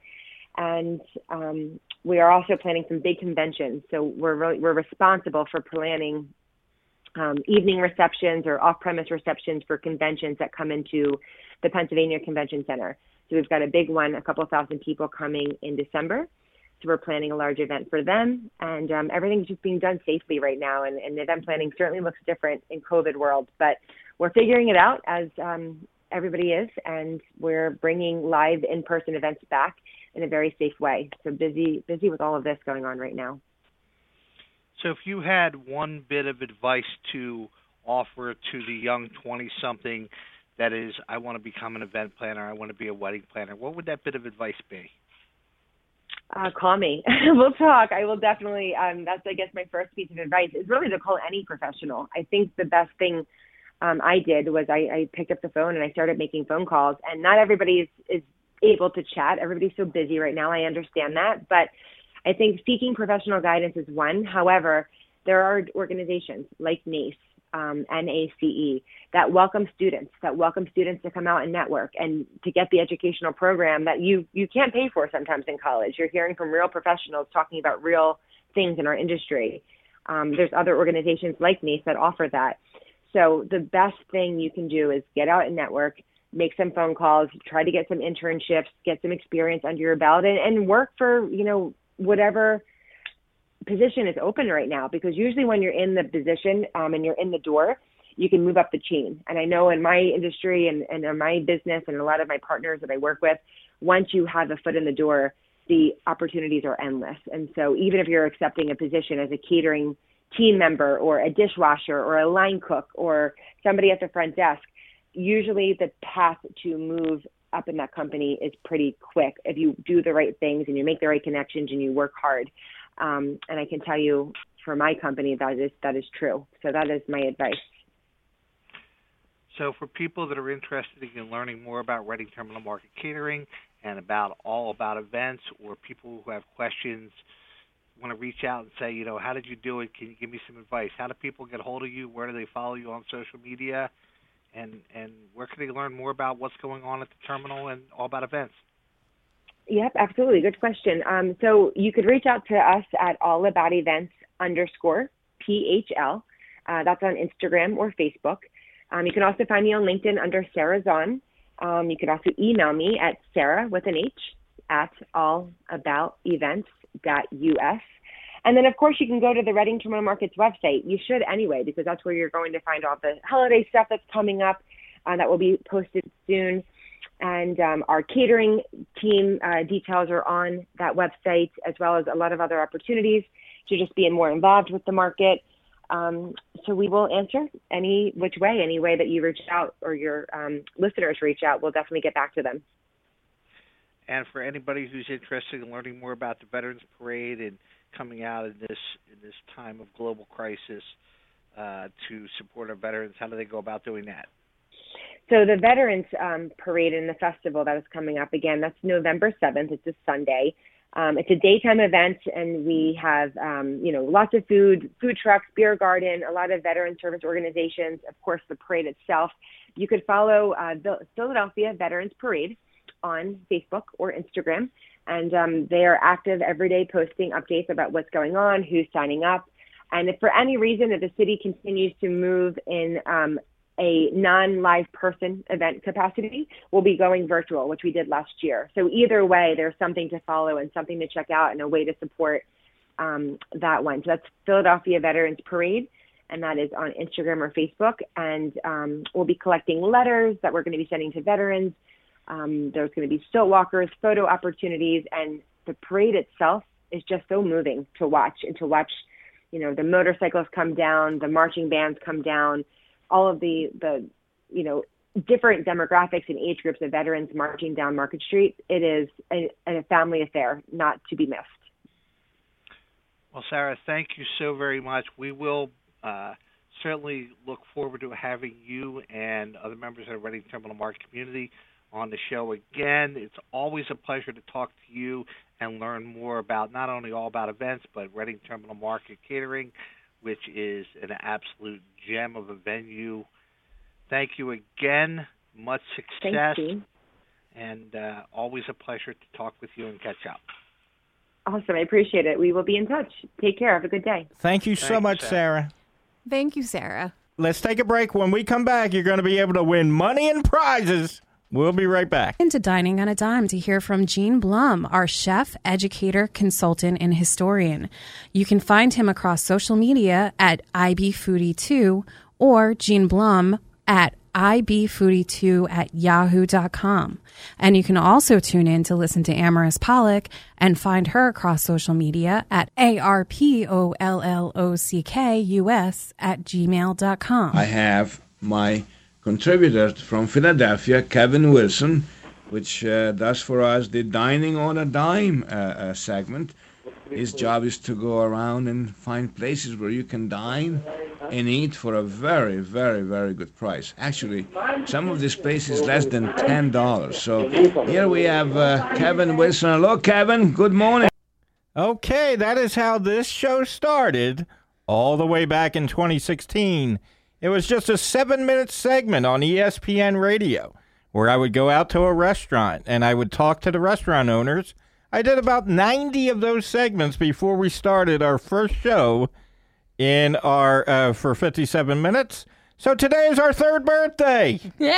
And um, we are also planning some big conventions. So we're really, we're responsible for planning um, evening receptions or off-premise receptions for conventions that come into the Pennsylvania Convention Center. So we've got a big one, a couple thousand people coming in December. So we're planning a large event for them, and um, everything's just being done safely right now. And, and event planning certainly looks different in COVID world, but we're figuring it out as um, everybody is, and we're bringing live in-person events back in a very safe way. So busy, busy with all of this going on right now. So if you had one bit of advice to offer to the young 20-something that is, I want to become an event planner, I want to be a wedding planner, what would that bit of advice be? Uh, call me. we'll talk. I will definitely. Um, that's, I guess, my first piece of advice is really to call any professional. I think the best thing um, I did was I, I picked up the phone and I started making phone calls. And not everybody is, is able to chat. Everybody's so busy right now. I understand that. But I think seeking professional guidance is one. However, there are organizations like NACE, um, NACE, that welcome students, that welcome students to come out and network and to get the educational program that you, you can't pay for sometimes in college. You're hearing from real professionals talking about real things in our industry. Um, there's other organizations like NACE that offer that. So the best thing you can do is get out and network, make some phone calls, try to get some internships, get some experience under your belt, and, and work for you know whatever position is open right now. Because usually when you're in the position um, and you're in the door, you can move up the chain. And I know in my industry and, and in my business and a lot of my partners that I work with, once you have a foot in the door, the opportunities are endless. And so even if you're accepting a position as a catering team member or a dishwasher or a line cook or somebody at the front desk, usually the path to move up in that company is pretty quick if you do the right things and you make the right connections and you work hard. Um, and I can tell you for my company that is that is true. So that is my advice. So for people that are interested in learning more about Reading Terminal Market Catering and about all about events or people who have questions want to reach out and say, you know, how did you do it? Can you give me some advice? How do people get hold of you? Where do they follow you on social media? And and where can they learn more about what's going on at the terminal and all about events? Yep, absolutely. Good question. Um, so you could reach out to us at all about events underscore PHL. Uh, that's on Instagram or Facebook. Um, you can also find me on LinkedIn under Sarah Zahn. Um, you could also email me at Sarah with an H at allaboutevents.us. And then, of course, you can go to the Reading Terminal Markets website. You should anyway, because that's where you're going to find all the holiday stuff that's coming up. uh, that will be posted soon. And um, our catering team uh, details are on that website, as well as a lot of other opportunities to just be more involved with the market. Um, so we will answer any which way, any way that you reach out or your um, listeners reach out. We'll definitely get back to them. And for anybody who's interested in learning more about the Veterans Parade and coming out in this in this time of global crisis uh, to support our veterans, how do they go about doing that? So the Veterans um, Parade and the festival that is coming up again, that's November 7th. It's a Sunday. Um, it's a daytime event, and we have, um, you know, lots of food, food trucks, beer garden, a lot of veteran service organizations. Of course, the parade itself. You could follow uh, the Philadelphia Veterans Parade on Facebook or Instagram, and um, they are active every day, posting updates about what's going on, who's signing up, and if for any reason that the city continues to move in um, a non-live person event capacity, we'll be going virtual, which we did last year. So either way, there's something to follow and something to check out and a way to support um, that one. So that's Philadelphia Veterans Parade, and that is on Instagram or Facebook. And um, we'll be collecting letters that we're going to be sending to veterans. Um, there's going to be stilt walkers, photo opportunities, and the parade itself is just so moving to watch and to watch. You know, the motorcycles come down, the marching bands come down all of the the you know different demographics and age groups of veterans marching down Market Street. It is a, a family affair, not to be missed. Well, Sarah, thank you so very much. We will uh, certainly look forward to having you and other members of the Reading Terminal Market community on the show again. It's always a pleasure to talk to you and learn more about not only all about events, but Reading Terminal Market catering which is an absolute gem of a venue. Thank you again. Much success. Thank you. And uh, always a pleasure to talk with you and catch up. Awesome. I appreciate it. We will be in touch. Take care. Have a good day. Thank you so Thanks, much, Sarah. Sarah. Thank you, Sarah. Let's take a break. When we come back, you're going to be able to win money and prizes. We'll be right back. Into Dining on a Dime to hear from Gene Blum, our chef, educator, consultant, and historian. You can find him across social media at IBFoodie2 or Gene Blum at ibfoodie2 at yahoo.com. And you can also tune in to listen to Amaris Pollock and find her across social media at A-R-P-O-L-L-O-C-K-U-S at gmail.com. I have my contributor from Philadelphia, Kevin Wilson, which uh, does for us the Dining on a Dime uh, uh, segment. His job is to go around and find places where you can dine and eat for a very, very, very good price. Actually, some of these places less than $10. So here we have uh, Kevin Wilson. Hello, Kevin. Good morning. Okay, that is how this show started all the way back in 2016. It was just a seven minute segment on ESPN radio where I would go out to a restaurant and I would talk to the restaurant owners. I did about 90 of those segments before we started our first show in our uh, for 57 minutes. So today is our third birthday. Yay!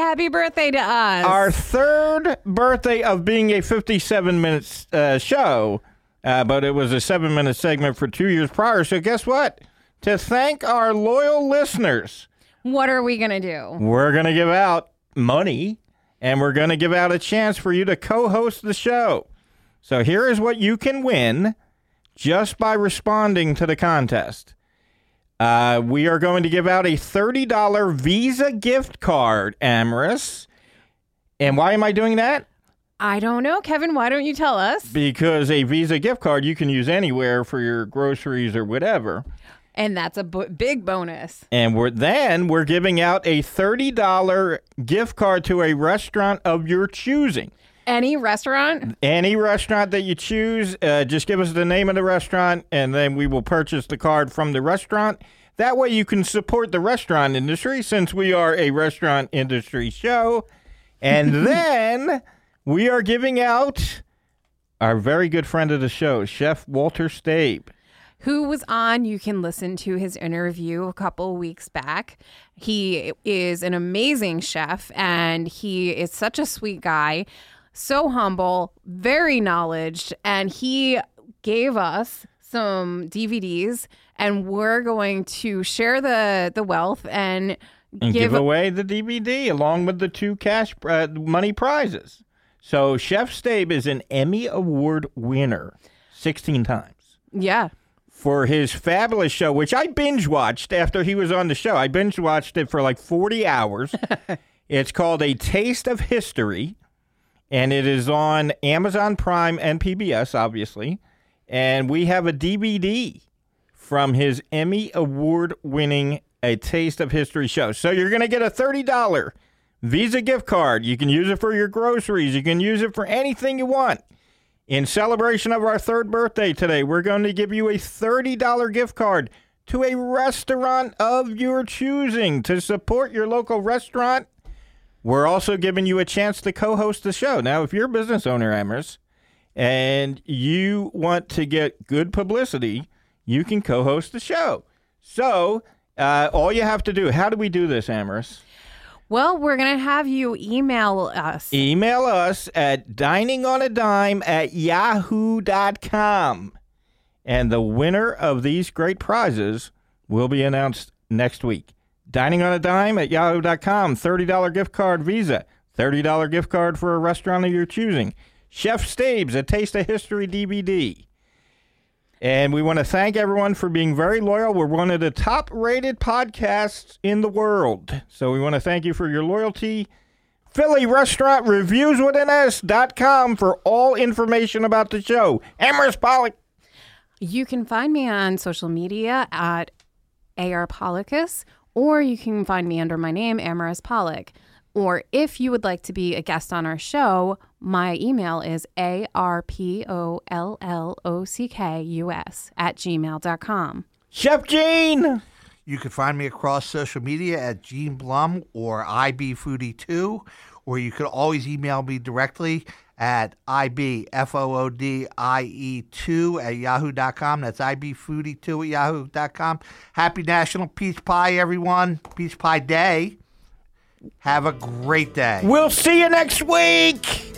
Happy birthday to us. Our third birthday of being a 57 minutes uh, show, uh, but it was a seven minute segment for two years prior. So guess what? To thank our loyal listeners, what are we going to do? we're going to give out money and we're going to give out a chance for you to co host the show. So here is what you can win just by responding to the contest. Uh, we are going to give out a $30 Visa gift card, Amaris. And why am I doing that? I don't know. Kevin, why don't you tell us? Because a Visa gift card you can use anywhere for your groceries or whatever. And that's a big bonus. And we're then we're giving out a $30 gift card to a restaurant of your choosing. Any restaurant? Any restaurant that you choose, uh, just give us the name of the restaurant, and then we will purchase the card from the restaurant. That way, you can support the restaurant industry since we are a restaurant industry show. And then we are giving out our very good friend of the show, Chef Walter Staib. Who was on. You can listen to his interview a couple weeks back. He is an amazing chef and he is such a sweet guy, so humble, very knowledgeable, and he gave us some DVDs and we're going to share the the wealth and and give, away the DVD along with the two cash uh, money prizes. So Chef Staib is an Emmy Award winner 16 times Yeah. For his fabulous show, which I binge watched after he was on the show. I binge watched it for like 40 hours. it's called A Taste of History, and it is on Amazon Prime and PBS, obviously. And we have a DVD from his Emmy Award winning A Taste of History show. So you're going to get a $30 Visa gift card. You can use it for your groceries, you can use it for anything you want. In celebration of our third birthday today, we're going to give you a $30 gift card to a restaurant of your choosing to support your local restaurant. We're also giving you a chance to co host the show. Now, if you're a business owner, Amaris, and you want to get good publicity, you can co host the show. So, uh, all you have to do, how do we do this, Amaris? Well, we're going to have you email us. Email us at diningonadime at yahoo.com. And the winner of these great prizes will be announced next week. Dining on a dime at yahoo.com, $30 gift card Visa, $30 gift card for a restaurant of your choosing. Chef Staib's, a Taste of History DVD. And we want to thank everyone for being very loyal. We're one of the top rated podcasts in the world. So we want to thank you for your loyalty. Philly Restaurant Reviews with an S.com for all information about the show. Amaris Pollock. You can find me on social media at AR Pollicus, or you can find me under my name, Amaris Pollock. Or if you would like to be a guest on our show, my email is A-R-P-O-L-L-O-C-K-U-S at gmail.com. Chef Gene. You can find me across social media at Gene Blum or IBFoodie2, or you could always email me directly at IBFOODIE2 at yahoo.com. That's IBFoodie2 at yahoo.com. Happy National Peach Pie, everyone. Peach Pie Day. Have a great day. We'll see you next week.